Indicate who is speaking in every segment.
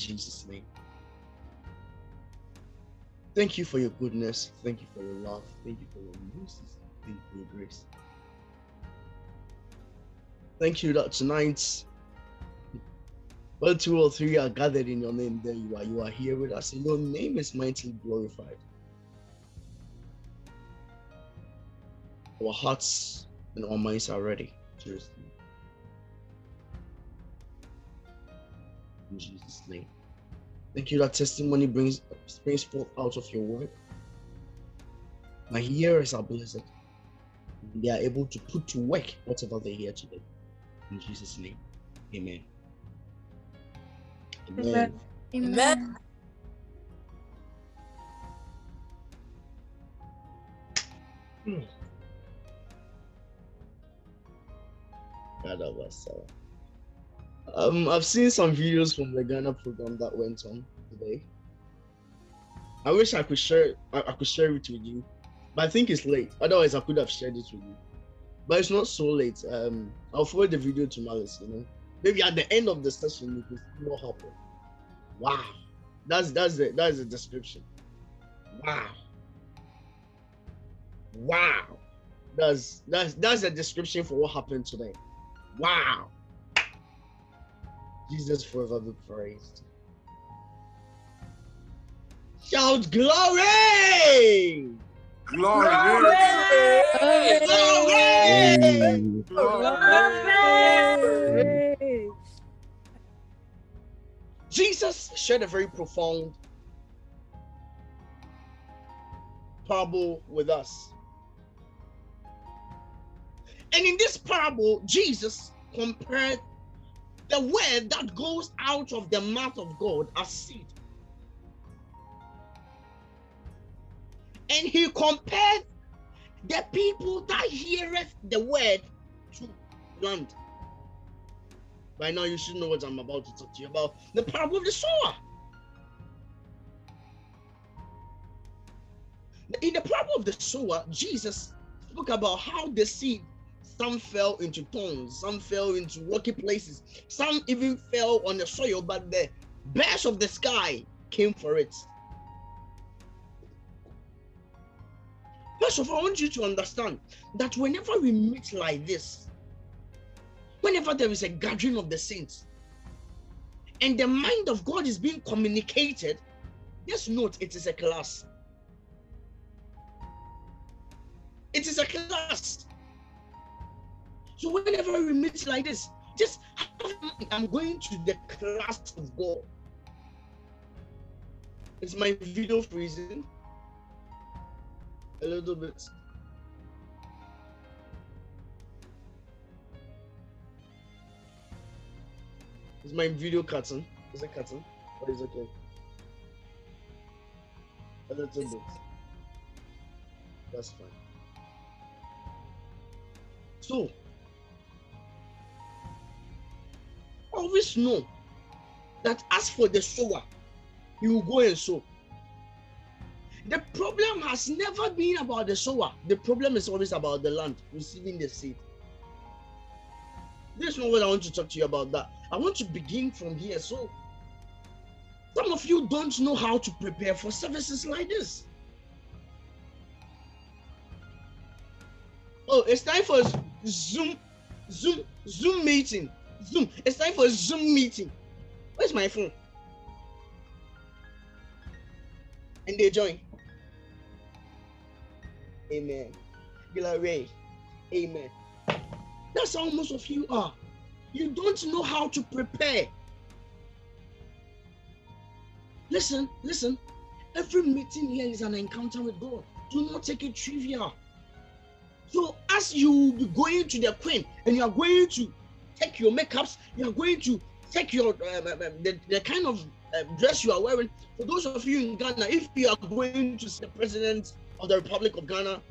Speaker 1: Jesus' name. Thank you for your goodness. Thank you for your love. Thank you for your mercy. Thank you for your grace. Thank you that tonight, when two or three are gathered in your name, there you are. You are here with us, and your name is mightily glorified. Our hearts and our minds are ready receive. In Jesus' name. Thank you that testimony brings springs forth out of your word. My hearers are blessed. They are able to put to work whatever they hear today. In Jesus' name. Amen.
Speaker 2: Amen. Amen.
Speaker 1: Hmm. Um, I've seen some videos from the Ghana program that went on today. I wish I could share I, I could share it with you, but I think it's late. Otherwise, I could have shared it with you. But it's not so late. Um, I'll forward the video to Malice. You know, maybe at the end of the session you can see what happened. Wow, that's that's the that's the description. Wow, wow, that's that's that's the description for what happened today. Wow. Jesus forever be praised. Shout glory!
Speaker 3: Glory!
Speaker 1: Glory!
Speaker 2: Glory.
Speaker 1: Jesus shared a very profound parable with us. And in this parable, Jesus compared the word that goes out of the mouth of God as seed. And he compared the people that heareth the word to land. By now, you should know what I'm about to talk to you about the parable of the sower. In the parable of the sower, Jesus spoke about how the seed some fell into thorns, some fell into rocky places, some even fell on the soil, but the birds of the sky came for it. First of all, I want you to understand that whenever we meet like this, whenever there is a gathering of the saints, and the mind of God is being communicated, just note it is a class. It is a class. So whenever we meet like this, just I'm going to the class of God. Is my video freezing? A little bit. Is my video cutting? Is it cutting? Or is it okay? A little bit. That's fine. So, always know that as for the sower, he will go and sow. The problem has never been about the sower. The problem is always about the land receiving the seed. This is not what I want to talk to you about. That I want to begin from here. So, some of you don't know how to prepare for services like this. Oh, it's time for Zoom, Zoom, Zoom meeting. Zoom. It's time for Zoom meeting. Where's my phone? And they join. Amen. Glory. Amen. That's how most of you are. You don't know how to prepare. Listen, listen. Every meeting here is an encounter with God. Do not take it trivial. So, as you be going to the queen and you are going to take your makeups, you are going to take your um, um, um, the, the kind of uh, dress you are wearing. For those of you in Ghana, if you are going to see the president of the Republic of Ghana,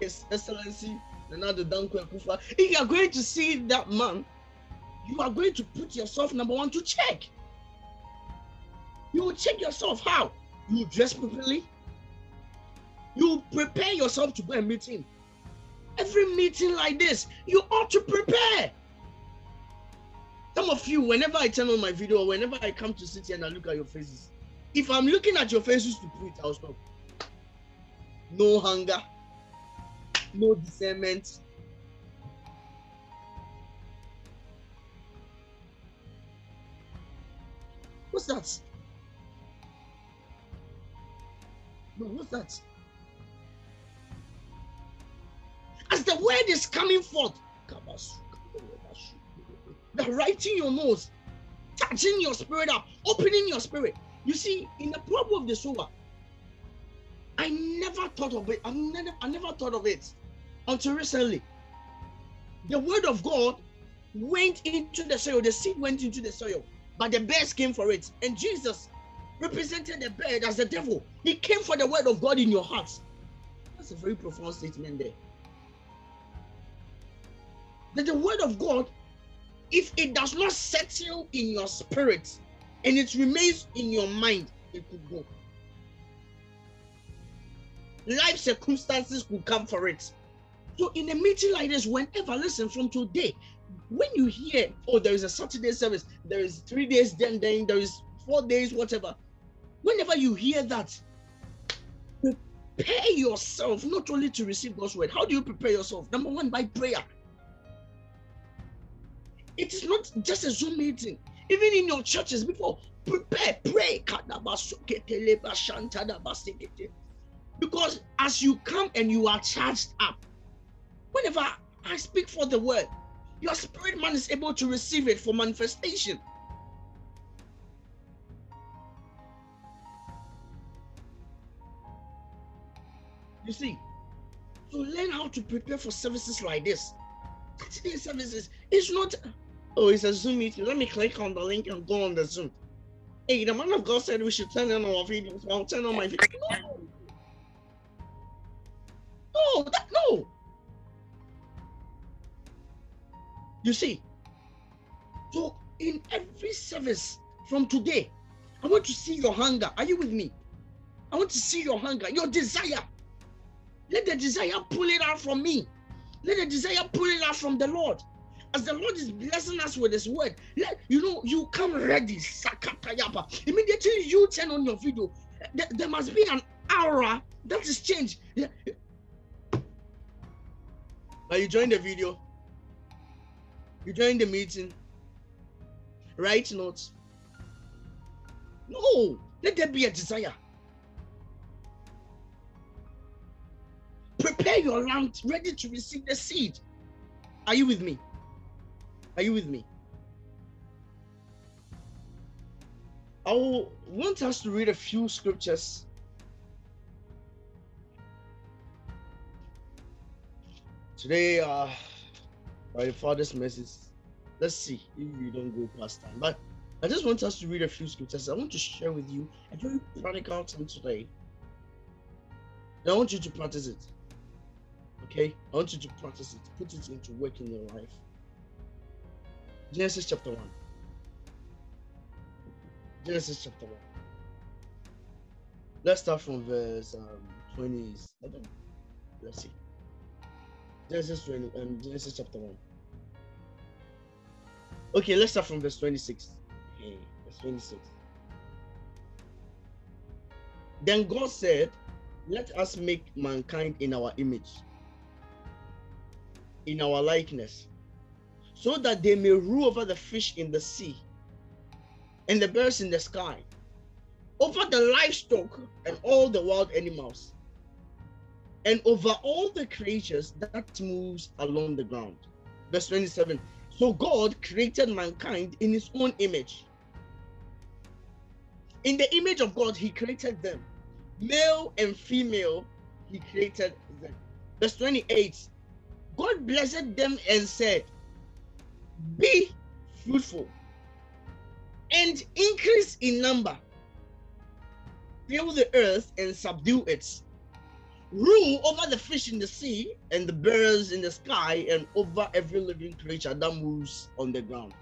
Speaker 1: His Excellency Nana Dankwa Akufo, if you are going to see that man, you are going to put yourself number one to check. You will check yourself how you dress properly. You prepare yourself to go and meet him. Every meeting like this, you ought to prepare. Some of you, whenever I turn on my video whenever I come to sit here and I look at your faces, if I'm looking at your faces to preach, I'll stop. No hunger, no discernment. What's that? No, what's that? As the word is coming forth, the writing your nose, touching your spirit up, opening your spirit. You see, in the problem of the sower, I never thought of it. I never, I never thought of it until recently. The word of God went into the soil, the seed went into the soil, but the birds came for it. And Jesus represented the bird as the devil. He came for the word of God in your heart. That's a very profound statement there. That the word of God if it does not settle in your spirit and it remains in your mind, it could go. Life circumstances could come for it. So, in a meeting like this, whenever, listen, from today, when you hear, oh, there is a Saturday service, there is three days, then, then there is four days, whatever. Whenever you hear that, prepare yourself not only to receive God's word. How do you prepare yourself? Number one, by prayer. It is not just a Zoom meeting. Even in your churches, before prepare, pray. Because as you come and you are charged up, whenever I speak for the word, your spirit man is able to receive it for manifestation. You see, so learn how to prepare for services like this. Saturday services is not Oh, it's a Zoom meeting. Let me click on the link and go on the Zoom. Hey, the man of God said we should turn on our videos. So I'll turn on my video. No. No, that, no. You see, so in every service from today, I want to see your hunger. Are you with me? I want to see your hunger, your desire. Let the desire pull it out from me. Let the desire pull it out from the Lord as the Lord is blessing us with His word, let, you know, you come ready. Sakatayapa. Immediately you turn on your video, there, there must be an aura that is changed. Are you join the video? You join the meeting. Write notes. No, let there be a desire. Prepare your land ready to receive the seed. Are you with me? Are you with me? I want us to read a few scriptures. Today, uh, by the Father's message, let's see if we don't go past time. But I just want us to read a few scriptures. I want to share with you a very practical thing today. I want you to practice it. Okay? I want you to practice it, put it into work in your life. Genesis chapter 1. Genesis chapter 1. Let's start from verse um, 27. Let's see. Genesis 20 um, Genesis chapter 1. Okay, let's start from verse 26. Okay, verse 26. Then God said, Let us make mankind in our image, in our likeness so that they may rule over the fish in the sea and the birds in the sky, over the livestock and all the wild animals, and over all the creatures that moves along the ground. Verse 27. So God created mankind in his own image. In the image of God, he created them. Male and female, he created them. Verse 28. God blessed them and said, be fruitful and increase in number. Fill the earth and subdue it. Rule over the fish in the sea and the birds in the sky and over every living creature that moves on the ground.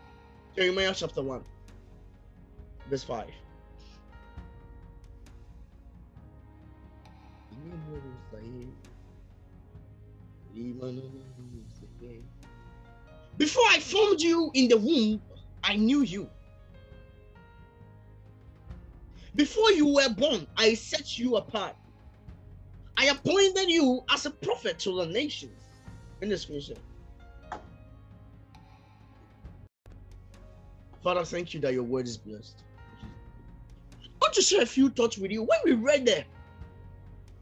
Speaker 1: Jeremiah chapter 1, verse 5. Before I formed you in the womb, I knew you. Before you were born, I set you apart. I appointed you as a prophet to the nations. In the scripture. Father, thank you that your word is blessed. I want to share a few thoughts with you. When we read the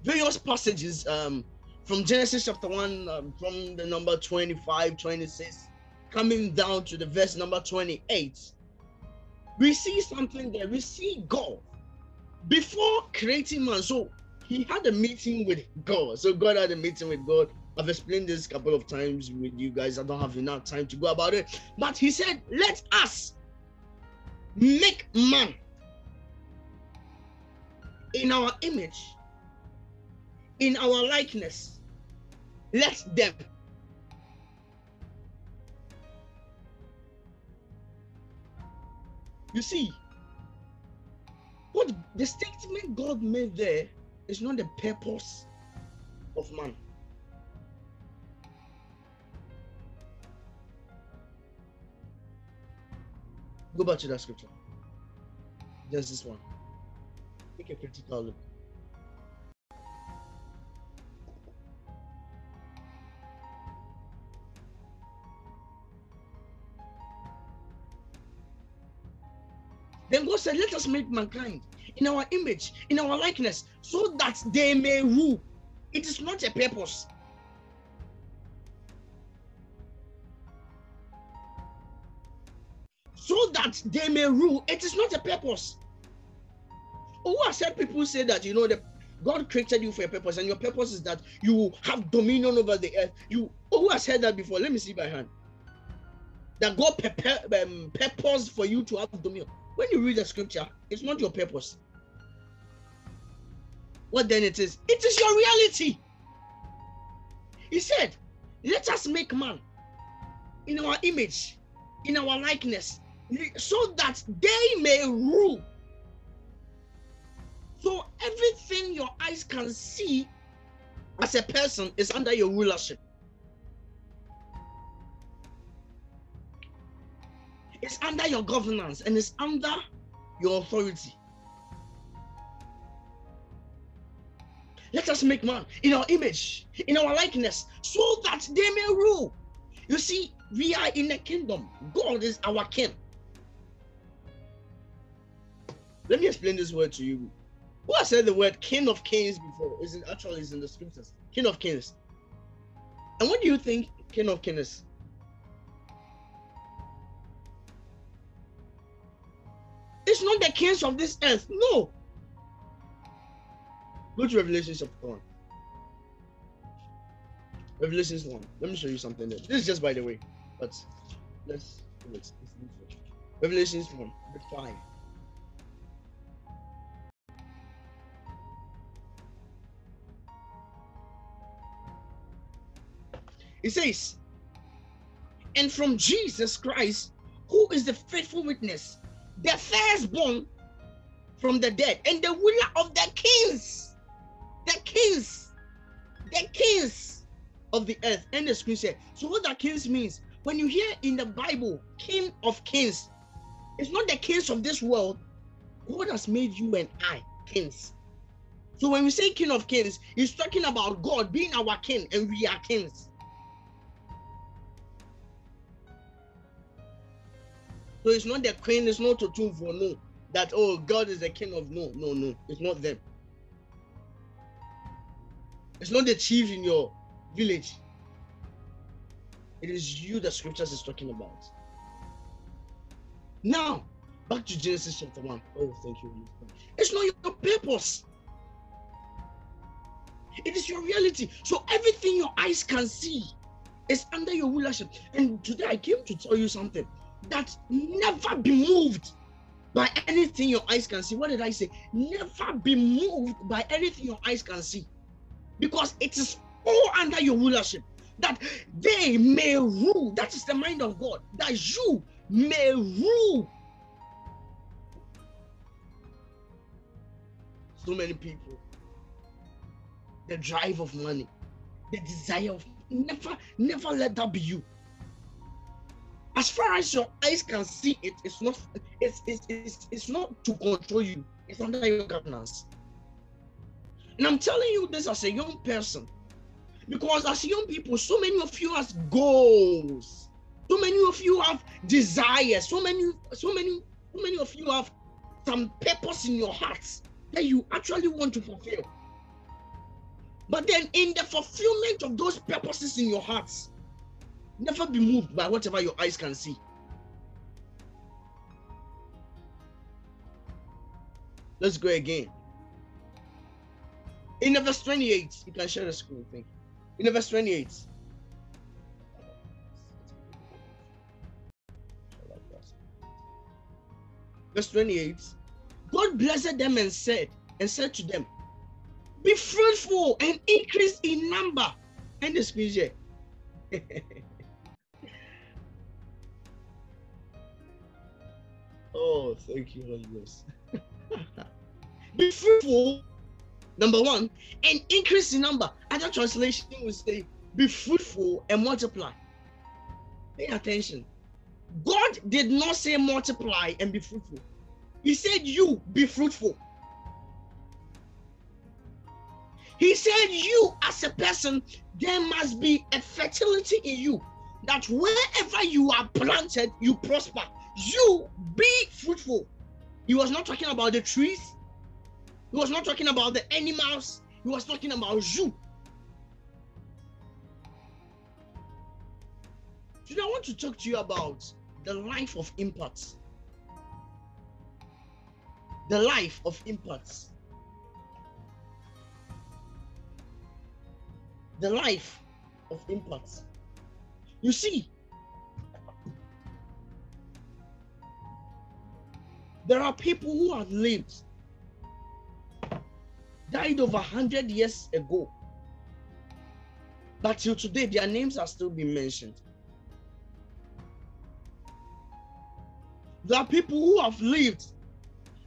Speaker 1: various passages um, from Genesis chapter 1, um, from the number 25, 26, coming down to the verse number 28, we see something there. We see God before creating man. So he had a meeting with God. So God had a meeting with God. I've explained this a couple of times with you guys. I don't have enough time to go about it. But he said, Let us make man in our image, in our likeness. Let them. You see, what the statement God made there is not the purpose of man. Go back to that scripture. Just this one. Take a critical look. God said, Let us make mankind in our image, in our likeness, so that they may rule. It is not a purpose. So that they may rule. It is not a purpose. Oh, I said people say that you know that God created you for a purpose, and your purpose is that you have dominion over the earth. You who has heard that before? Let me see by hand. That God um, purpose for you to have dominion. When you read the scripture, it's not your purpose. What then it is? It is your reality. He said, Let us make man in our image, in our likeness, so that they may rule. So everything your eyes can see as a person is under your rulership. It's under your governance and it's under your authority. Let us make man in our image, in our likeness, so that they may rule. You see, we are in a kingdom. God is our king. Let me explain this word to you. Who has said the word king of kings before? Is it actually is in the scriptures? King of kings. And what do you think king of kings It's not the kings of this earth. No. Go to Revelation chapter 1. Revelations 1. Let me show you something there. This is just by the way, but let's do it. Revelations 1, bit 5. It says, and from Jesus Christ, who is the faithful witness, the firstborn from the dead, and the ruler of the kings, the kings, the kings of the earth. And the scripture. So, what that kings means, when you hear in the Bible, king of kings, it's not the kings of this world. God has made you and I kings. So, when we say king of kings, he's talking about God being our king, and we are kings. So it's not the queen, it's not for no. That oh God is the king of no, no, no. It's not them. It's not the chief in your village. It is you the scriptures is talking about. Now, back to Genesis chapter 1. Oh, thank you. It's not your purpose. It is your reality. So everything your eyes can see is under your rulership. And today I came to tell you something that never be moved by anything your eyes can see. What did I say? Never be moved by anything your eyes can see. Because it is all under your rulership. That they may rule. That is the mind of God. That you may rule. So many people. The drive of money, the desire of never, never let that be you. As far as your eyes can see it, it's not it's it's it's, it's not to control you, it's under your governance. And I'm telling you this as a young person, because as young people, so many of you has goals, so many of you have desires, so many, so many, so many of you have some purpose in your hearts that you actually want to fulfill. But then, in the fulfillment of those purposes in your hearts, never be moved by whatever your eyes can see. Let's go again. In the verse 28, you can share the screen, thank you. In the verse 28. Verse 28. God blessed them and said, and said to them, Be fruitful and increase in number. And the scripture. oh, thank you, Holy Ghost. Be fruitful, number one, and increase in number. Other translation will say, Be fruitful and multiply. Pay attention. God did not say multiply and be fruitful. He said, You be fruitful. He said, You as a person, there must be a fertility in you that wherever you are planted, you prosper. You be fruitful. He was not talking about the trees, he was not talking about the animals, he was talking about you. Today, I want to talk to you about the life of impacts. The life of impacts. The life of impacts. You see, there are people who have lived, died over 100 years ago, but till today, their names are still being mentioned. There are people who have lived,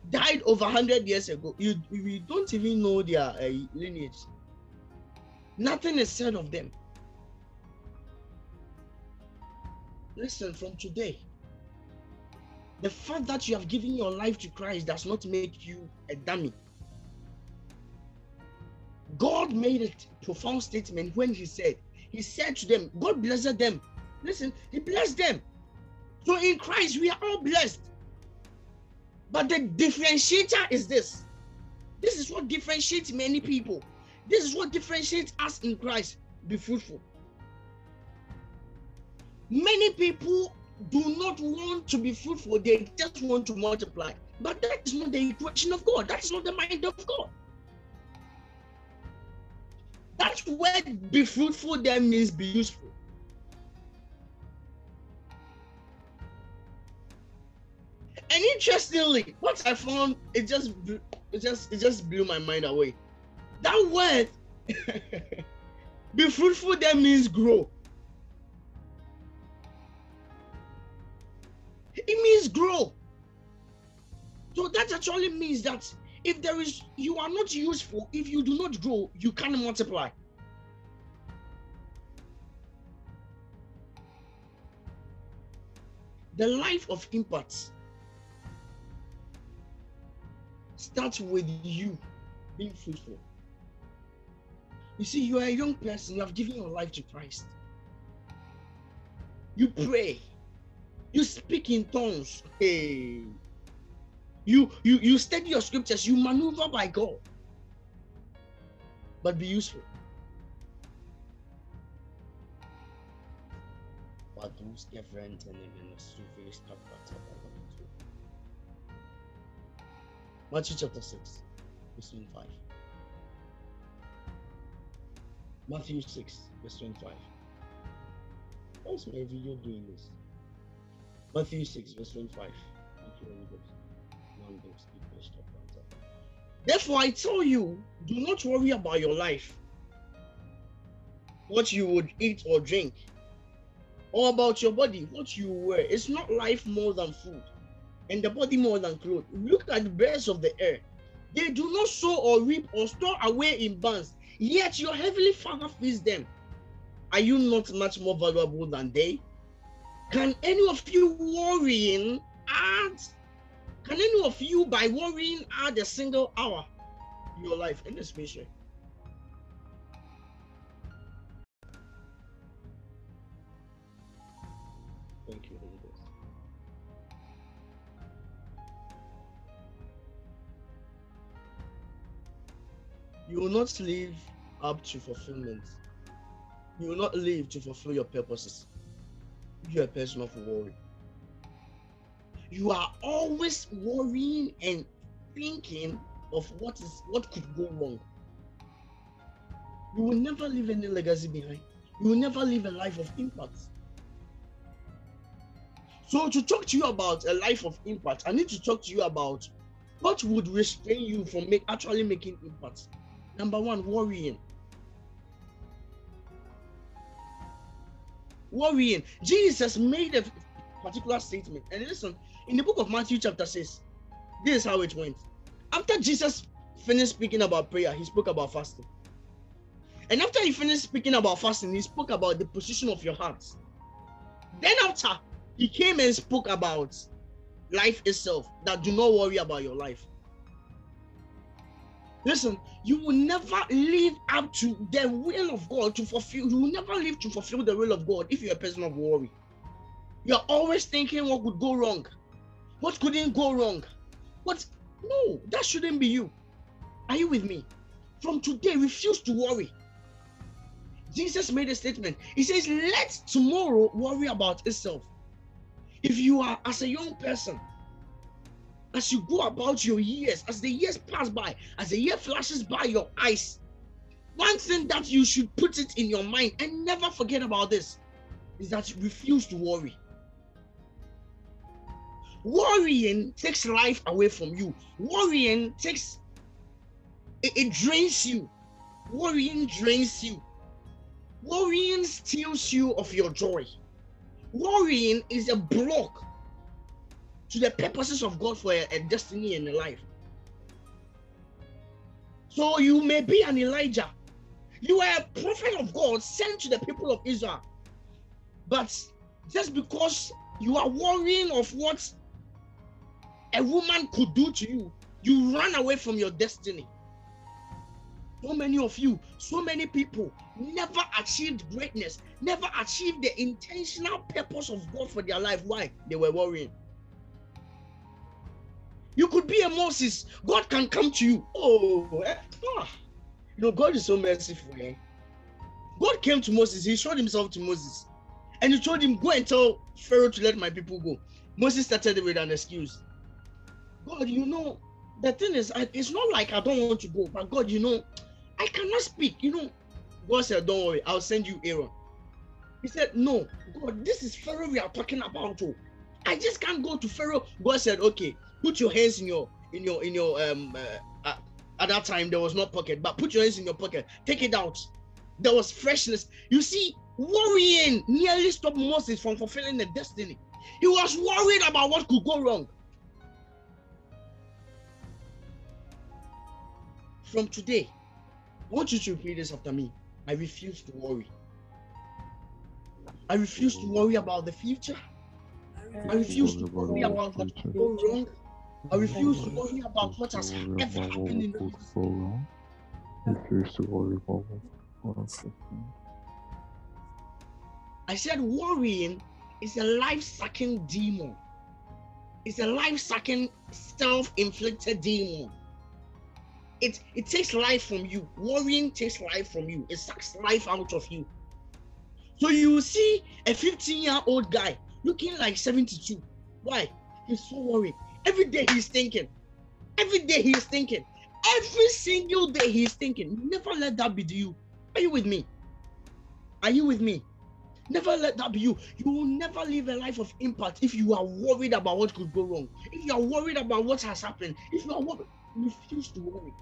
Speaker 1: died over 100 years ago. You, you don't even know their uh, lineage. Nothing is said of them. Listen, from today, the fact that you have given your life to Christ does not make you a dummy. God made a profound statement when He said, He said to them, God blessed them. Listen, He blessed them. So in Christ, we are all blessed. But the differentiator is this. This is what differentiates many people. This is what differentiates us in Christ. Be fruitful. Many people do not want to be fruitful, they just want to multiply. But that is not the equation of God. That is not the mind of God. That's where be fruitful then means be useful. And interestingly, what I found it just it just it just blew my mind away. That word be fruitful then means grow. It means grow. So that actually means that if there is you are not useful, if you do not grow, you can't multiply. The life of impact starts with you being fruitful. You see, you are a young person, you have given your life to Christ. You pray, you speak in tongues. Hey. You you you study your scriptures, you maneuver by God. But be useful. Matthew chapter 6, verse 25. Matthew 6, verse 25. What's my video doing this? Matthew 6, verse 25. Therefore, I tell you, do not worry about your life, what you would eat or drink, or about your body, what you wear. It's not life more than food, and the body more than clothes. Look at the birds of the air. They do not sow or reap or store away in barns, yet your heavenly Father feeds them. Are you not much more valuable than they? Can any of you worrying add? Can any of you by worrying add a single hour your life in this mission? Thank you. You will not live up to fulfillment. You will not live to fulfill your purposes. You're a person of worry. You are always worrying and thinking of what is what could go wrong. You will never leave any legacy behind. You will never live a life of impact. So to talk to you about a life of impact, I need to talk to you about what would restrain you from make, actually making impact. Number one, worrying. Worrying. Jesus made a particular statement. And listen, in the book of Matthew, chapter 6, this is how it went. After Jesus finished speaking about prayer, he spoke about fasting. And after he finished speaking about fasting, he spoke about the position of your hearts. Then, after he came and spoke about life itself, that do not worry about your life. Listen, you will never live up to the will of God to fulfill. You will never live to fulfill the will of God if you're a person of worry. You're always thinking what could go wrong, what couldn't go wrong. What? No, that shouldn't be you. Are you with me? From today, refuse to worry. Jesus made a statement. He says, Let tomorrow worry about itself. If you are, as a young person, as you go about your years, as the years pass by, as the year flashes by your eyes, one thing that you should put it in your mind and never forget about this is that you refuse to worry. Worrying takes life away from you. Worrying takes it, it drains you. Worrying drains you. Worrying steals you of your joy. Worrying is a block to the purposes of God for a, a destiny in a life. So you may be an Elijah. You are a prophet of God sent to the people of Israel. But just because you are worrying of what a woman could do to you, you run away from your destiny. So many of you, so many people never achieved greatness, never achieved the intentional purpose of God for their life. Why? They were worrying. You could be a Moses. God can come to you. Oh, eh, ah. you know, God is so merciful. Eh? God came to Moses. He showed himself to Moses. And he told him, Go and tell Pharaoh to let my people go. Moses started with an excuse. God, you know, the thing is, I, it's not like I don't want to go, but God, you know, I cannot speak. You know, God said, Don't worry, I'll send you Aaron. He said, No, God, this is Pharaoh we are talking about. Oh. I just can't go to Pharaoh. God said, Okay, put your hands in your in your in your um uh, at that time there was no pocket, but put your hands in your pocket, take it out. There was freshness. You see, worrying nearly stopped Moses from fulfilling the destiny. He was worried about what could go wrong. From today, I want you to repeat this after me. I refuse to worry. I refuse to worry about the future. I refuse to worry about what could go wrong. I refuse to worry about what has ever happened in the past.
Speaker 3: Refuse to worry about what
Speaker 1: I said worrying is a life-sucking demon. It's a life-sucking, self-inflicted demon. It it takes life from you. Worrying takes life from you. It sucks life out of you. So you see a 15-year-old guy looking like 72. Why? He's so worried. Every day he's thinking. Every day he's thinking. Every single day he's thinking. Never let that be you. Are you with me? Are you with me? Never let that be you. You will never live a life of impact if you are worried about what could go wrong. If you are worried about what has happened, if you are worried, refuse to worry.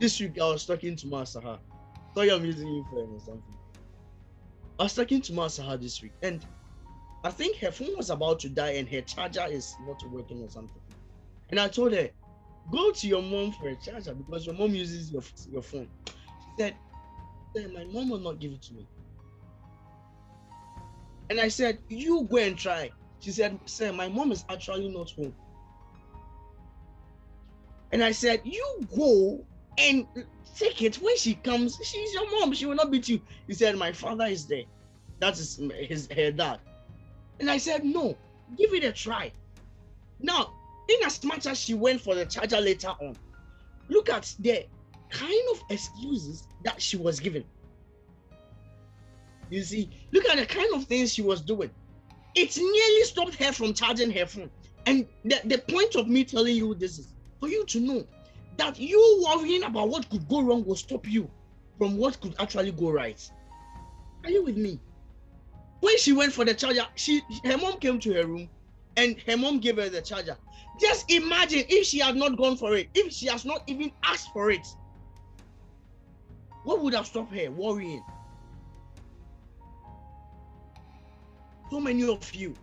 Speaker 1: This week I was talking to Masaha. Thought I'm using you for or something. I was talking to Masaha this week, and I think her phone was about to die and her charger is not working or something. And I told her, go to your mom for a charger because your mom uses your, your phone. She said, my mom will not give it to me. And I said, You go and try. She said, Sir, my mom is actually not home. And I said, You go and take it. When she comes, she's your mom. She will not beat you. He said, My father is there. That is his her dad. And I said, No, give it a try. Now, in as much as she went for the charger later on, look at the kind of excuses that she was given. You see, look at the kind of things she was doing. It nearly stopped her from charging her phone. And the, the point of me telling you this is for you to know that you worrying about what could go wrong will stop you from what could actually go right. Are you with me? When she went for the charger, she her mom came to her room and her mom gave her the charger. Just imagine if she had not gone for it, if she has not even asked for it, what would have stopped her worrying? So many of you,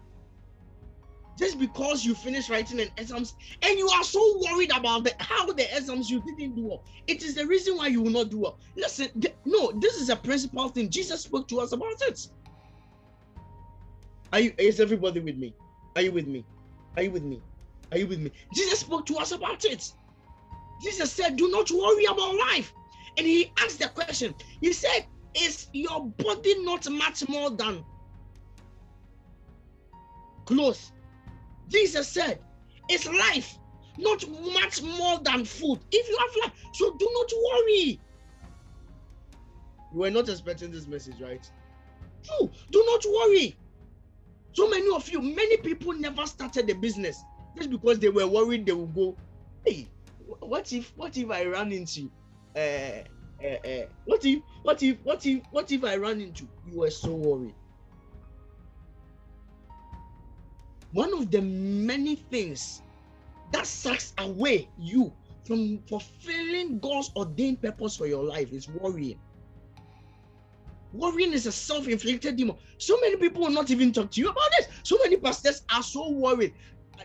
Speaker 1: just because you finished writing an exams and you are so worried about the, how the exams you didn't do well, it is the reason why you will not do well. Listen, th- no, this is a principal thing. Jesus spoke to us about it. Are you? Is everybody with me? Are you with me? Are you with me? Are you with me? Jesus spoke to us about it. Jesus said, Do not worry about life. And he asked the question, He said, Is your body not much more than clothes? Jesus said, It's life, not much more than food. If you have life, so do not worry. You were not expecting this message, right? True. Do not worry. So many of you, many people never started a business just because they were worried they will go, hey, what if what if I run into uh, uh, uh, what if what if what if what if I run into you were so worried. One of the many things that sucks away you from fulfilling God's ordained purpose for your life is worrying. Worrying is a self-inflicted demon. So many people will not even talk to you about this. So many pastors are so worried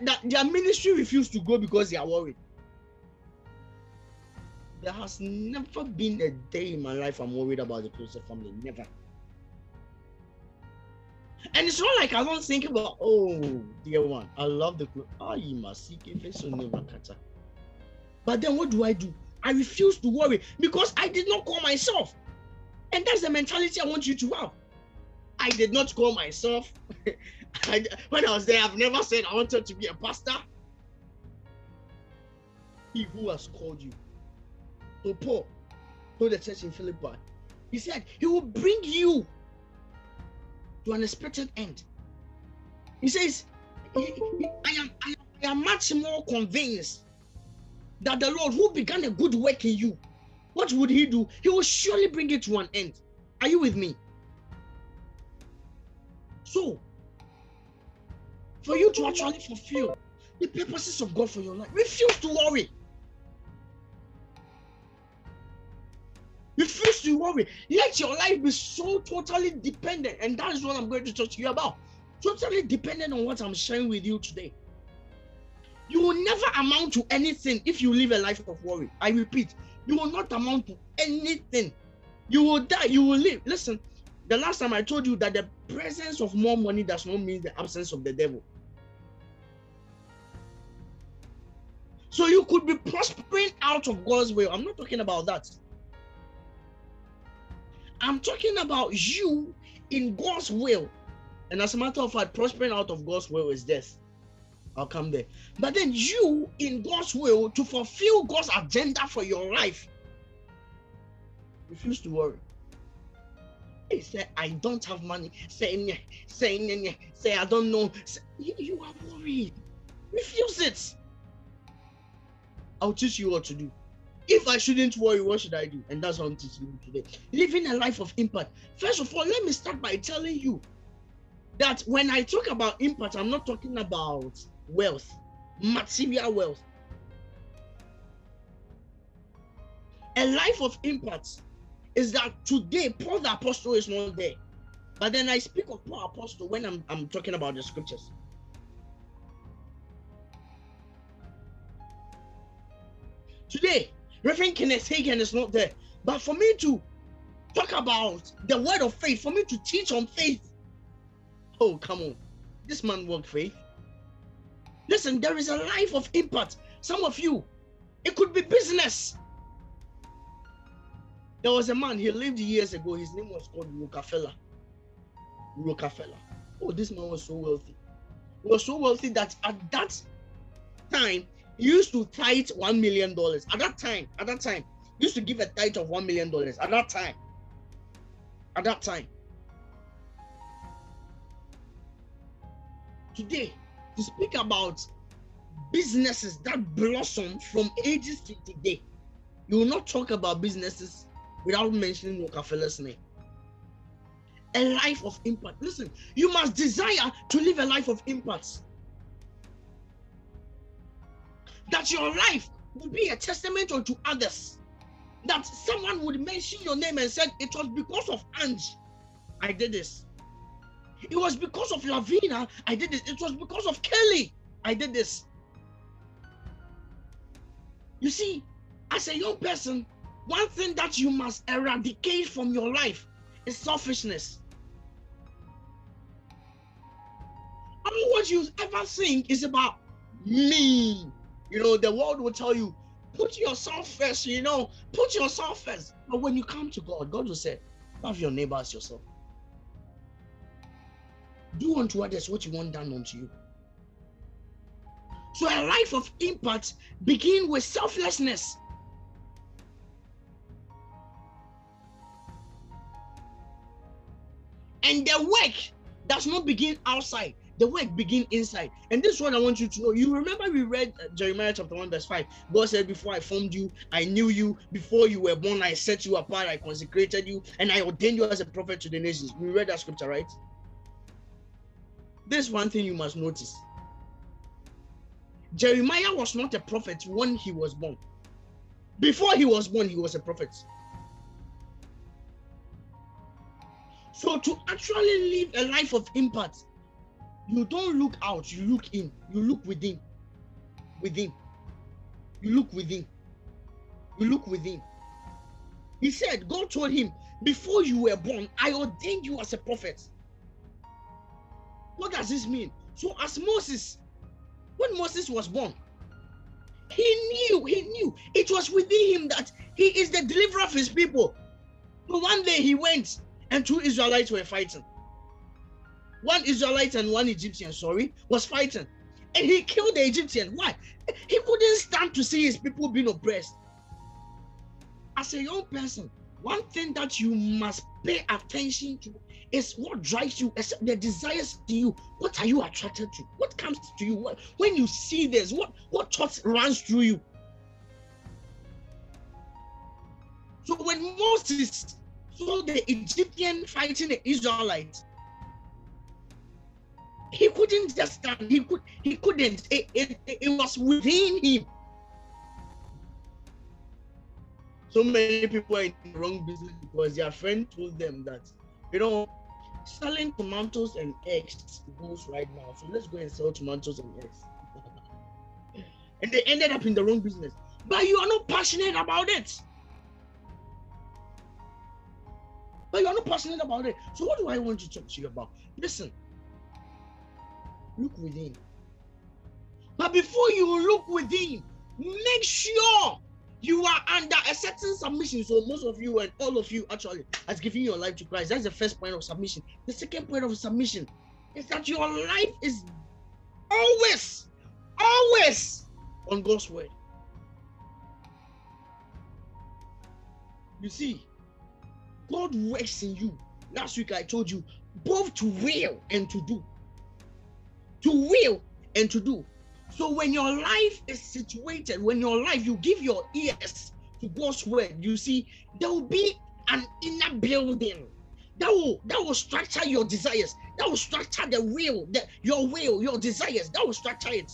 Speaker 1: that their ministry refused to go because they are worried. There has never been a day in my life I'm worried about the closer family. Never. And it's not like I don't think about, oh, dear one, I love the group. ah, you must seek. But then what do I do? I refuse to worry because I did not call myself. And that's the mentality I want you to have. I did not call myself. I, when I was there, I've never said I wanted to be a pastor. He who has called you. So Paul told the church in Philippi, he said he will bring you to an expected end. He says, I am, I am, I am much more convinced that the Lord who began a good work in you, what would he do? He will surely bring it to an end. Are you with me? So, for you to actually fulfill the purposes of God for your life, refuse to worry. Refuse to worry. Let your life be so totally dependent, and that is what I'm going to talk to you about. Totally dependent on what I'm sharing with you today. You will never amount to anything if you live a life of worry. I repeat, you will not amount to anything. You will die, you will live. Listen, the last time I told you that the presence of more money does not mean the absence of the devil. So you could be prospering out of God's will. I'm not talking about that. I'm talking about you in God's will. And as a matter of fact, prospering out of God's will is death. I'll come there. But then you in God's will to fulfill God's agenda for your life. Refuse to worry. He said, I don't have money. Say, say, say, I don't know. Say, you, you are worried. Refuse it. I'll teach you what to do. If I shouldn't worry, what should I do? And that's what I'm teaching you today. Living a life of impact. First of all, let me start by telling you that when I talk about impact, I'm not talking about wealth, material wealth. A life of impact is that today Paul the apostle is not there. But then I speak of Paul apostle when I'm, I'm talking about the scriptures. Today, Reverend Kenneth Hagin is not there. But for me to talk about the word of faith, for me to teach on faith, Oh, come on. This man worked faith. Listen, there is a life of impact. Some of you, it could be business. There was a man, he lived years ago. His name was called Rockefeller. Rockefeller. Oh, this man was so wealthy. He was so wealthy that at that time, he used to tithe one million dollars. At that time, at that time, he used to give a tithe of one million dollars. At that time, at that time. Today, to speak about businesses that blossom from ages to today, you will not talk about businesses without mentioning Rockefeller's name. A life of impact. Listen, you must desire to live a life of impact. That your life will be a testament unto others. That someone would mention your name and said, It was because of Ange I did this. It was because of Lavina I did this. It was because of Kelly I did this. You see, as a young person, one thing that you must eradicate from your life is selfishness. All what you ever think is about me. You know, the world will tell you, put yourself first, you know, put yourself first. But when you come to God, God will say, love your neighbor as yourself. Do unto others what you want done unto you. So a life of impact begins with selflessness. And the work does not begin outside. The work begin inside. And this one I want you to know. You remember we read uh, Jeremiah chapter 1 verse 5. God said, before I formed you, I knew you. Before you were born, I set you apart. I consecrated you. And I ordained you as a prophet to the nations. We read that scripture, right? This one thing you must notice. Jeremiah was not a prophet when he was born. Before he was born, he was a prophet. So to actually live a life of impact, you don't look out, you look in, you look within. Within. You look within. You look within. He said, God told him, Before you were born, I ordained you as a prophet. What does this mean? So, as Moses, when Moses was born, he knew, he knew it was within him that he is the deliverer of his people. But one day he went and two Israelites were fighting. One Israelite and one Egyptian, sorry, was fighting. And he killed the Egyptian. Why? He couldn't stand to see his people being oppressed. As a young person, one thing that you must pay attention to is what drives you, the desires to you. What are you attracted to? What comes to you? What, when you see this, what, what thoughts runs through you? So when Moses saw the Egyptian fighting the Israelites, he couldn't just stand. He could. He couldn't. It, it, it was within him. So many people are in the wrong business because their friend told them that, you know, selling tomatoes and eggs goes right now. So let's go and sell tomatoes and eggs. and they ended up in the wrong business. But you are not passionate about it. But you are not passionate about it. So what do I want to talk to you about? Listen, look within. But before you look within, make sure you are under a certain submission. So most of you and all of you actually has given your life to Christ. That's the first point of submission. The second point of submission is that your life is always, always on God's word. You see, God works in you. Last week I told you both to will and to do. To will and to do. So when your life is situated, when your life, you give your ears to God's word, you see, there will be an inner building that will that will structure your desires, that will structure the will, the, your will, your desires, that will structure it.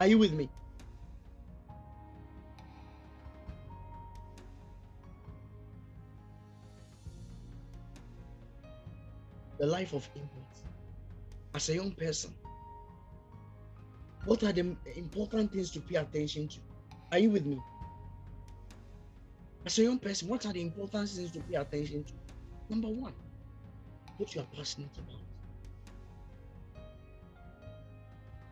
Speaker 1: Are you with me? The life of impact as a young person. What are the important things to pay attention to? Are you with me? As a young person, what are the important things to pay attention to? Number one, what you are passionate about.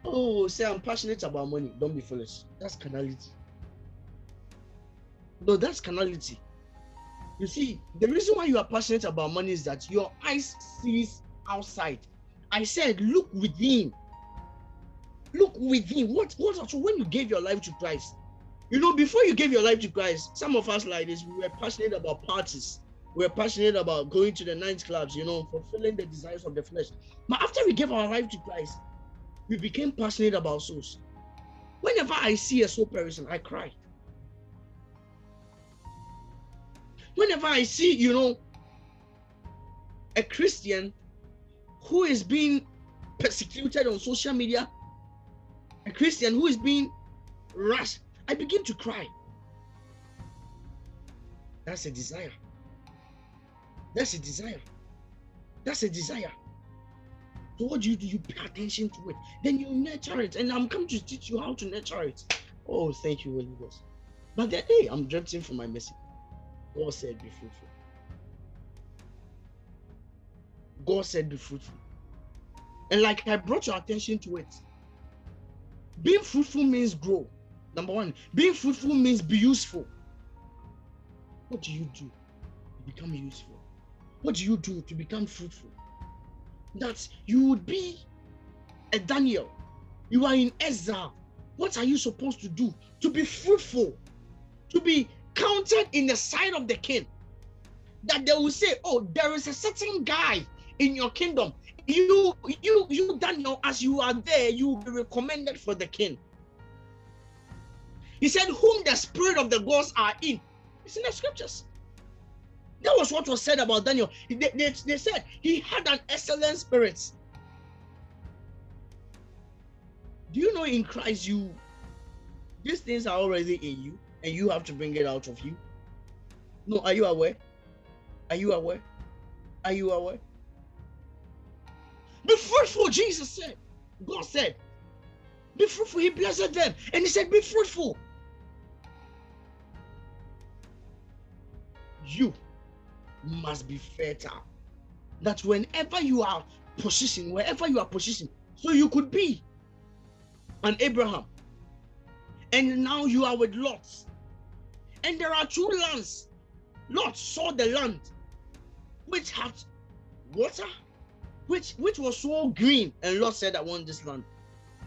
Speaker 1: Oh, say I'm passionate about money. Don't be foolish. That's carnality. No, that's carnality. You see, the reason why you are passionate about money is that your eyes sees outside. I said, look within. Look within. What what so when you gave your life to Christ? You know, before you gave your life to Christ, some of us like this, we were passionate about parties. We were passionate about going to the night clubs, you know, fulfilling the desires of the flesh. But after we gave our life to Christ, we became passionate about souls. Whenever I see a soul person, I cry. Whenever I see, you know, a Christian who is being persecuted on social media, a Christian who is being rushed, I begin to cry. That's a desire. That's a desire. That's a desire. So what do you do? You pay attention to it. Then you nurture it. And I'm coming to teach you how to nurture it. Oh, thank you, Holy Ghost. But then, hey, I'm drifting from my message. God said, be fruitful. God said, be fruitful. And like I brought your attention to it, being fruitful means grow. Number one, being fruitful means be useful. What do you do to become useful? What do you do to become fruitful? That you would be a Daniel. You are in exile. What are you supposed to do to be fruitful? To be counted in the sight of the king. That they will say, Oh, there is a certain guy in your kingdom. You, you, you, Daniel, as you are there, you will be recommended for the king. He said, Whom the spirit of the gods are in. It's in the scriptures. That was what was said about Daniel. They, they, they said he had an excellent spirit. Do you know in Christ you these things are already in you and you have to bring it out of you? No, are you aware? Are you aware? Are you aware? Be fruitful, Jesus said. God said, Be fruitful. He blessed them and He said, Be fruitful. You must be fertile. That whenever you are positioned, wherever you are positioned, so you could be an Abraham, and now you are with Lot, and there are two lands. Lot saw the land which had water, which which was so green, and Lot said, "I want this land."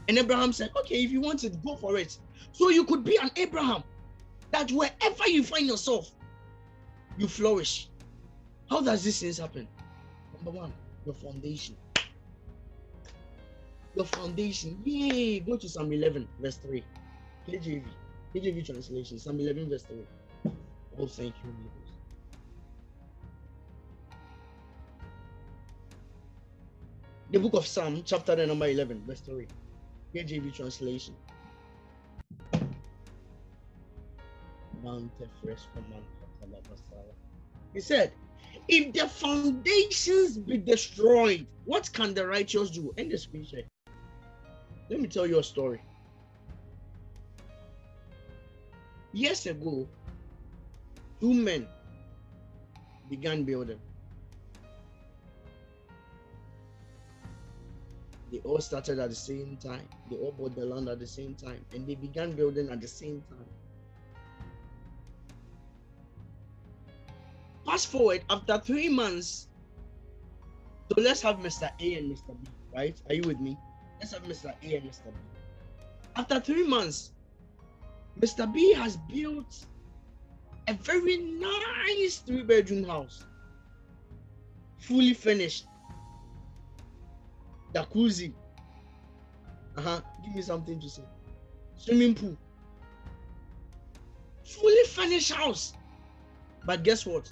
Speaker 1: And Abraham said, "Okay, if you want it, go for it." So you could be an Abraham, that wherever you find yourself, you flourish. How does this things happen? Number one, your foundation. Your foundation. Yay! Go to Psalm 11, verse 3. KJV. KJV translation. Psalm 11, verse 3. Oh, thank you. The book of Psalm, chapter number 11, verse 3. KJV translation. He said, if the foundations be destroyed, what can the righteous do? End the scripture. Let me tell you a story. Years ago, two men began building. They all started at the same time. They all bought the land at the same time. And they began building at the same time. Fast forward after three months. So let's have Mr. A and Mr. B, right? Are you with me? Let's have Mr. A and Mr. B. After three months, Mr. B has built a very nice three bedroom house, fully finished. Jacuzzi. Uh huh. Give me something to say. Swimming pool. Fully finished house. But guess what?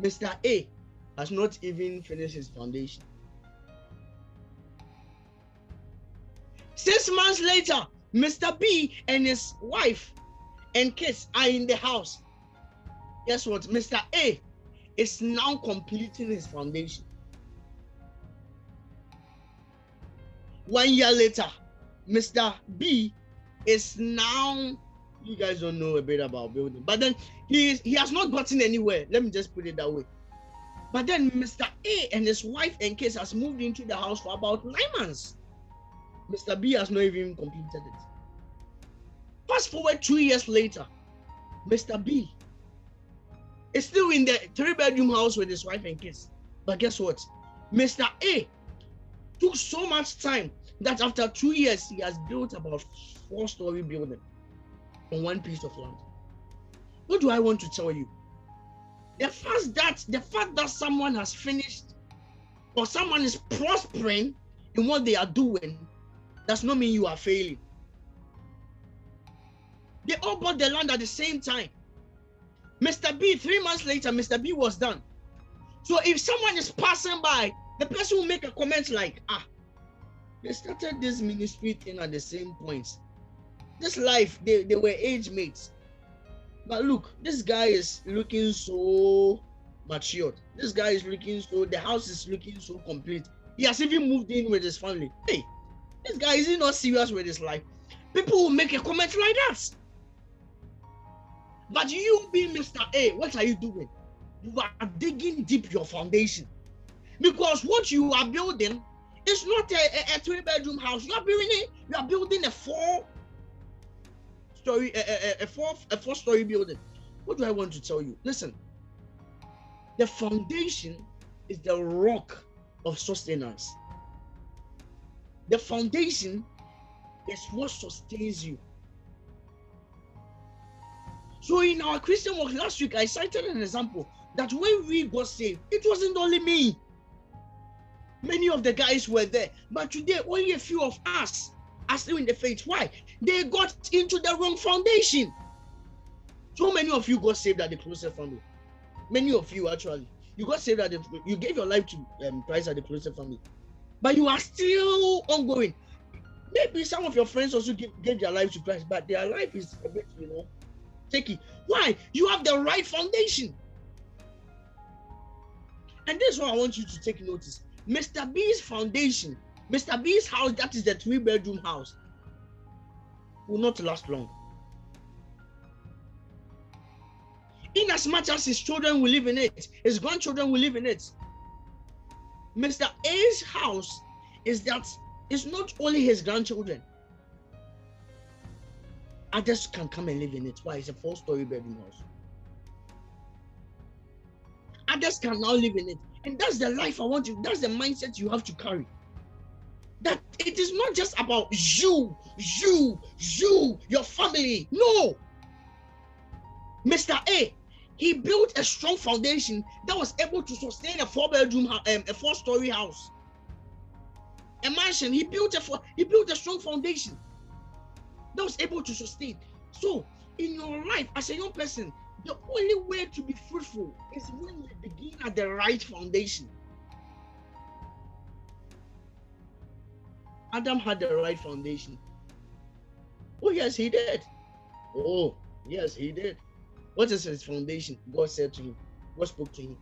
Speaker 1: Mr. A has not even finished his foundation. Six months later, Mr. B and his wife and kids are in the house. Guess what? Mr. A is now completing his foundation. One year later, Mr. B is now you guys don't know a bit about building. But then he is, he has not gotten anywhere. Let me just put it that way. But then Mr. A and his wife and kids has moved into the house for about nine months. Mr. B has not even completed it. Fast forward two years later, Mr. B is still in the three bedroom house with his wife and kids. But guess what? Mr. A took so much time that after two years, he has built about four story building on one piece of land. What do I want to tell you? The fact that the fact that someone has finished or someone is prospering in what they are doing does not mean you are failing. They all bought the land at the same time. Mr. B, three months later, Mr. B was done. So if someone is passing by, the person will make a comment like, ah, they started this ministry thing at the same points. This life, they, they were age mates. But look, this guy is looking so matured. This guy is looking so, the house is looking so complete. He has even moved in with his family. Hey, this guy is he not serious with his life? People will make a comment like that. But you being Mr. A, what are you doing? You are digging deep your foundation. Because what you are building is not a, a, a three bedroom house. You are building it, you are building a four story, a, a, a four a four story building. What do I want to tell you? Listen, the foundation is the rock of sustenance. The foundation is what sustains you. So in our Christian work last week, I cited an example that when we got saved, it wasn't only me. Many of the guys were there, but today only a few of us are still in the faith. Why? They got into the wrong foundation. So many of you got saved at the closer family. Many of you actually, you got saved at the, you gave your life to um, Christ at the closer family, but you are still ongoing. Maybe some of your friends also give, gave their life to Christ, but their life is a bit, you know, shaky. Why? You have the right foundation. And this is what I want you to take notice. Mr. B's foundation, Mr. B's house, that is the three bedroom house, will not last long. In as much as his children will live in it, his grandchildren will live in it. Mr. A's house is that it's not only his grandchildren, others can come and live in it. Why? It's a four story bedroom house. Others can now live in it. And that's the life I want you, that's the mindset you have to carry. That it is not just about you, you, you, your family. No. Mr. A, he built a strong foundation that was able to sustain a four bedroom, um, a four story house. A mansion, he built a four, he built a strong foundation that was able to sustain. So, in your life as a young person, the only way to be fruitful is when you begin at the right foundation. Adam had the right foundation. Oh, yes, he did. Oh, yes, he did. What is his foundation? God said to him, God spoke to him.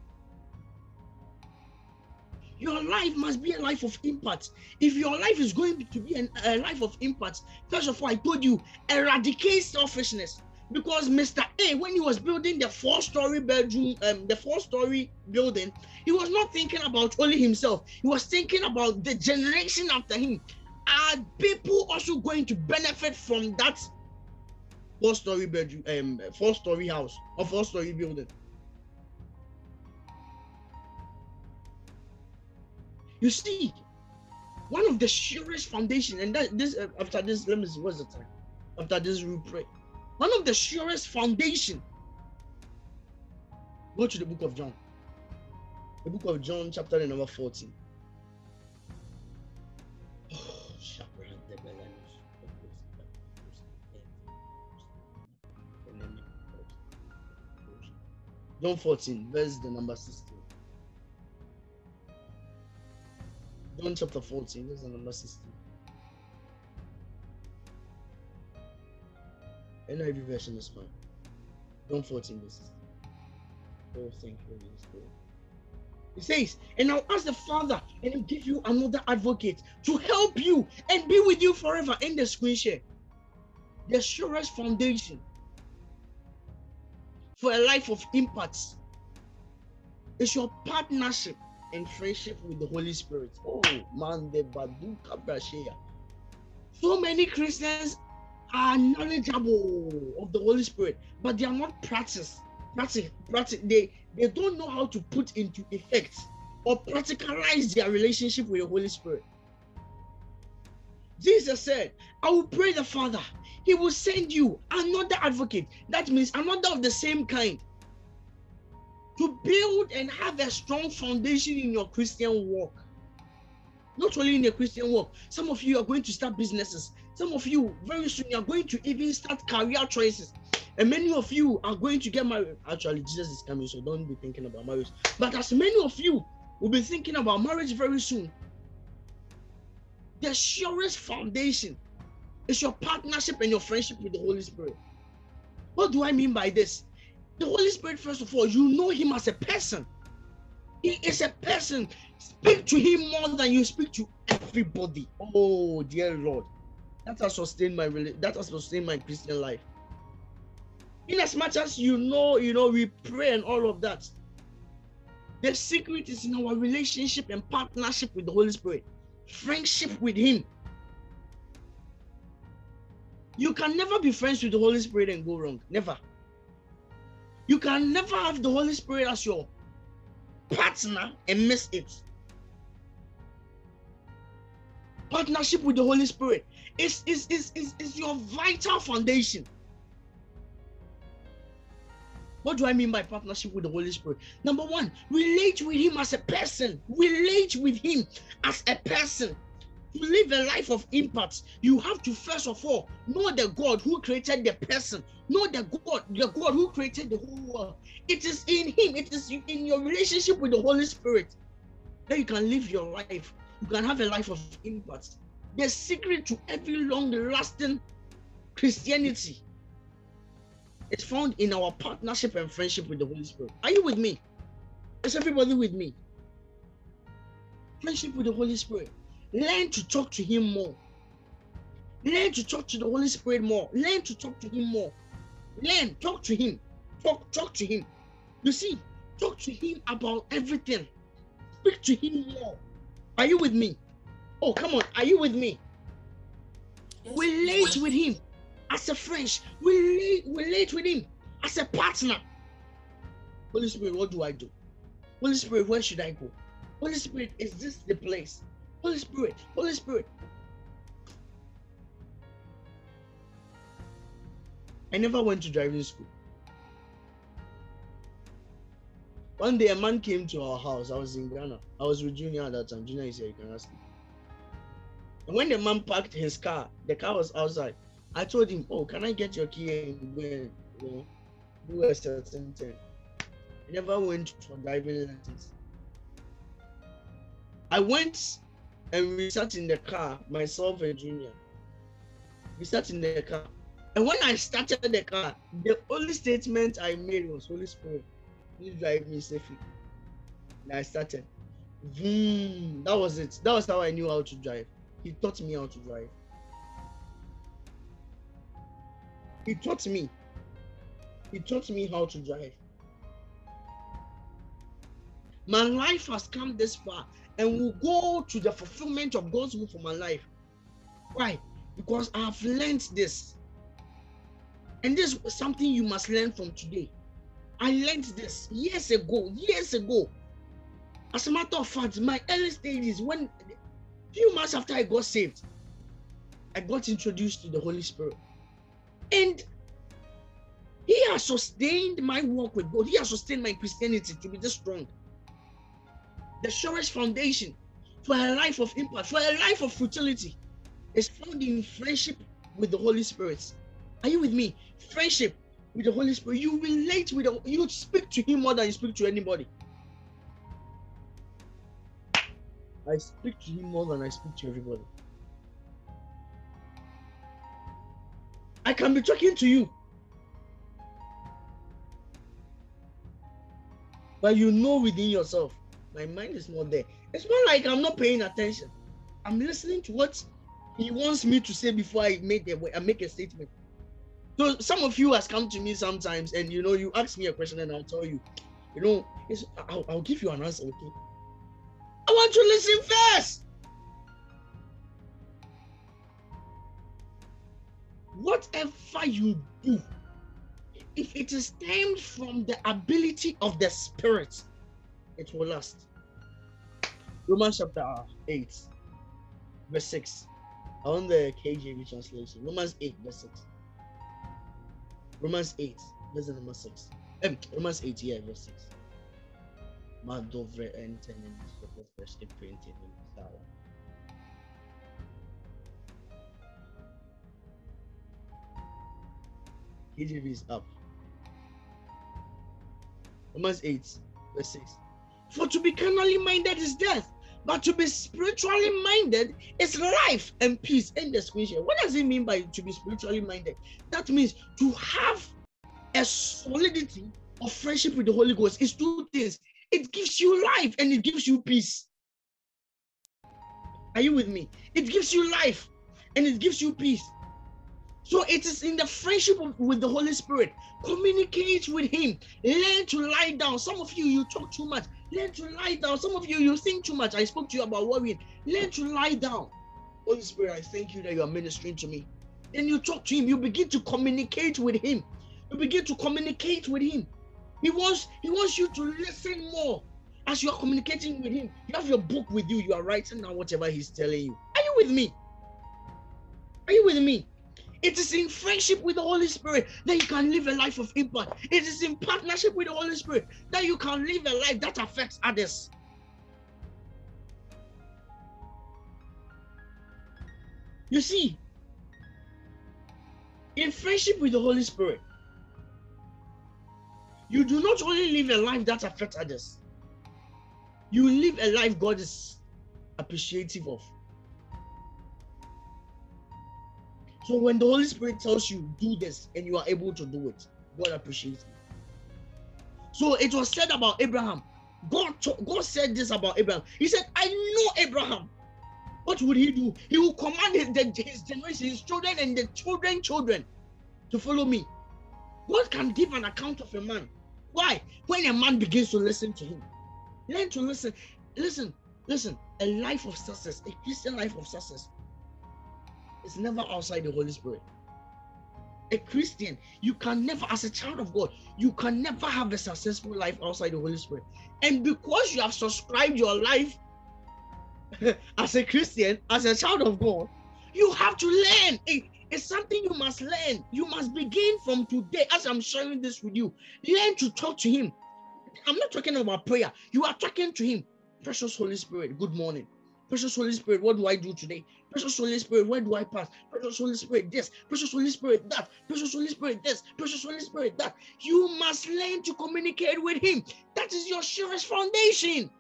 Speaker 1: Your life must be a life of impact. If your life is going to be an, a life of impact, first of all, I told you, eradicate selfishness because Mr. A, when he was building the four-story bedroom, um, the four-story building, he was not thinking about only himself. He was thinking about the generation after him. Are people also going to benefit from that four-story bedroom, um, four-story house or four-story building? You see, one of the surest foundation, and that this uh, after this, let me see, what's the time? After this, we pray one of the surest foundation. Go to the book of John. The book of John, chapter number 14. John 14, verse the number 16. John chapter 14, verse the number 16. NIV version is fine. Don't 14 this. Oh, thank you, Holy Spirit. It says, and I'll ask the Father, and He'll give you another advocate to help you and be with you forever. In the screen share, the surest foundation for a life of impact is your partnership and friendship with the Holy Spirit. Oh man, the Badu Kabrashea. So many Christians are knowledgeable of the Holy Spirit, but they are not practiced. Practice, practice. They they don't know how to put into effect or practicalize their relationship with the Holy Spirit. Jesus said, I will pray the Father, He will send you another advocate. That means another of the same kind to build and have a strong foundation in your Christian walk. Not only in your Christian walk, some of you are going to start businesses. Some of you, very soon, you are going to even start career choices. And many of you are going to get married. Actually, Jesus is coming, so don't be thinking about marriage. But as many of you will be thinking about marriage very soon, the surest foundation is your partnership and your friendship with the Holy Spirit. What do I mean by this? The Holy Spirit, first of all, you know Him as a person. He is a person. Speak to Him more than you speak to everybody. Oh, dear Lord. That has sustained my that has sustained my Christian life. In as much as you know, you know, we pray and all of that. The secret is in our relationship and partnership with the Holy Spirit, friendship with Him. You can never be friends with the Holy Spirit and go wrong. Never. You can never have the Holy Spirit as your partner and miss it. Partnership with the Holy Spirit is, is, is, is, is your vital foundation. What do I mean by partnership with the Holy Spirit? Number one, relate with Him as a person. Relate with Him as a person. To live a life of impact, you have to first of all know the God who created the person, know the God, the God who created the whole world. It is in Him, it is in your relationship with the Holy Spirit that you can live your life. You can have a life of impact. The secret to every long lasting Christianity is found in our partnership and friendship with the Holy Spirit. Are you with me? Is everybody with me? Friendship with the Holy Spirit. Learn to talk to Him more. Learn to talk to the Holy Spirit more. Learn to talk to Him more. Learn, talk to Him. Talk, talk to Him. You see, talk to Him about everything. Speak to Him more. Are you with me? Oh, come on. Are you with me? Yes. Relate with Him as a friend. Relate, relate with Him as a partner. Holy Spirit, what do I do? Holy Spirit, where should I go? Holy Spirit, is this the place? Holy Spirit, Holy Spirit. I never went to driving school. One day a man came to our house. I was in Ghana. I was with Junior at that time. Junior is here, you can ask me. And when the man parked his car, the car was outside. I told him, Oh, can I get your key and go and you know, do a certain thing? I never went for driving lessons. I went and we sat in the car, myself and Junior. We sat in the car. And when I started the car, the only statement I made was Holy Spirit, please drive me safely. And I started. Vroom. That was it. That was how I knew how to drive. He taught me how to drive. He taught me. He taught me how to drive. My life has come this far and will go to the fulfillment of God's will for my life. Why? Because I've learned this. And this is something you must learn from today. I learned this years ago, years ago. As a matter of fact, my early stages, when few months after I got saved, I got introduced to the Holy Spirit. And He has sustained my walk with God. He has sustained my Christianity to be this strong the surest foundation for a life of impact, for a life of fertility, is found in friendship with the Holy Spirit. Are you with me? Friendship with the Holy Spirit. You relate with the, you speak to Him more than you speak to anybody. I speak to Him more than I speak to everybody. I can be talking to you, but you know within yourself my mind is not there. It's more like I'm not paying attention. I'm listening to what he wants me to say before I make make a statement. So some of you has come to me sometimes, and you know, you ask me a question, and I'll tell you, you know, I'll, I'll give you an answer. Okay. I want to listen first. Whatever you do, if it is stemmed from the ability of the spirit, it will last. Romans chapter 8, verse 6. On the KJV translation. Romans 8, verse 6. Romans 8, verse number 6. Um, Romans 8, yeah, verse 6. Ma dovre entenen sopra feste printed in style. KJV is up. Romans 8, verse 6. For to be carnally minded is death, but to be spiritually minded is life and peace. In the screenshot. What does it mean by to be spiritually minded? That means to have a solidity of friendship with the Holy Ghost It's two things. It gives you life and it gives you peace. Are you with me? It gives you life and it gives you peace. So it is in the friendship with the Holy Spirit. Communicate with Him. Learn to lie down. Some of you, you talk too much. Learn to lie down. Some of you, you think too much. I spoke to you about worrying. Learn to lie down. Holy Spirit, I thank you that you are ministering to me. Then you talk to Him. You begin to communicate with Him. You begin to communicate with Him. He wants, He wants you to listen more as you are communicating with Him. You have your book with you. You are writing down whatever He's telling you. Are you with me? Are you with me? It is in friendship with the Holy Spirit that you can live a life of impact. It is in partnership with the Holy Spirit that you can live a life that affects others. You see, in friendship with the Holy Spirit, you do not only live a life that affects others, you live a life God is appreciative of. So when the Holy Spirit tells you do this and you are able to do it, God appreciates you. So it was said about Abraham. God, God said this about Abraham. He said, I know Abraham. What would he do? He will command his, his generation, his children, and the children, children to follow me. God can give an account of a man. Why? When a man begins to listen to him, learn to listen. Listen, listen. A life of success, a Christian life of success, is never outside the Holy Spirit. A Christian, you can never, as a child of God, you can never have a successful life outside the Holy Spirit. And because you have subscribed your life as a Christian, as a child of God, you have to learn. It, it's something you must learn. You must begin from today, as I'm sharing this with you. Learn to talk to Him. I'm not talking about prayer, you are talking to Him. Precious Holy Spirit, good morning. Precious Holy Spirit, what do I do today? Precious Holy Spirit, where do I pass? Precious Holy Spirit, this. Precious Holy Spirit, that. Precious Holy Spirit, this. Precious Holy Spirit, that. You must learn to communicate with Him. That is your surest foundation.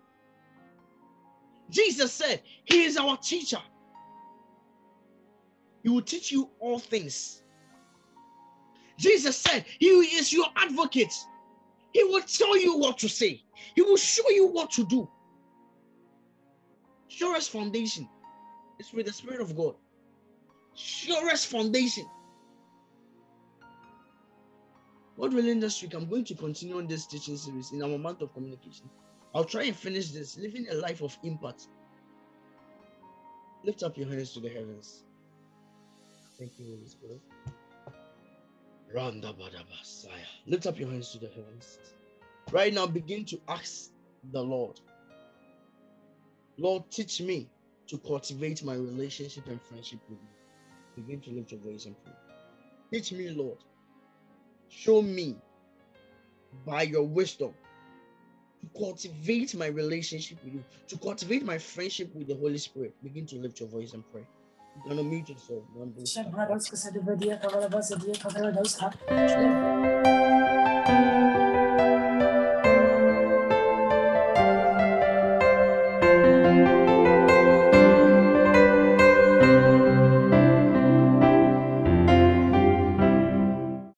Speaker 1: Jesus said, He is our teacher. He will teach you all things. Jesus said, He is your advocate. He will tell you what to say, He will show you what to do surest foundation is with the Spirit of God. Surest foundation. God willing, this week I'm going to continue on this teaching series in our month of communication. I'll try and finish this, living a life of impact. Lift up your hands to the heavens. Thank you, Holy Spirit. Lift up your hands to the heavens. Right now, begin to ask the Lord Lord, teach me to cultivate my relationship and friendship with you. Begin to lift your voice and pray. Teach me, Lord. Show me by your wisdom to cultivate my relationship with you, to cultivate my friendship with the Holy Spirit. Begin to lift your voice and pray. You're gonna mute yourself.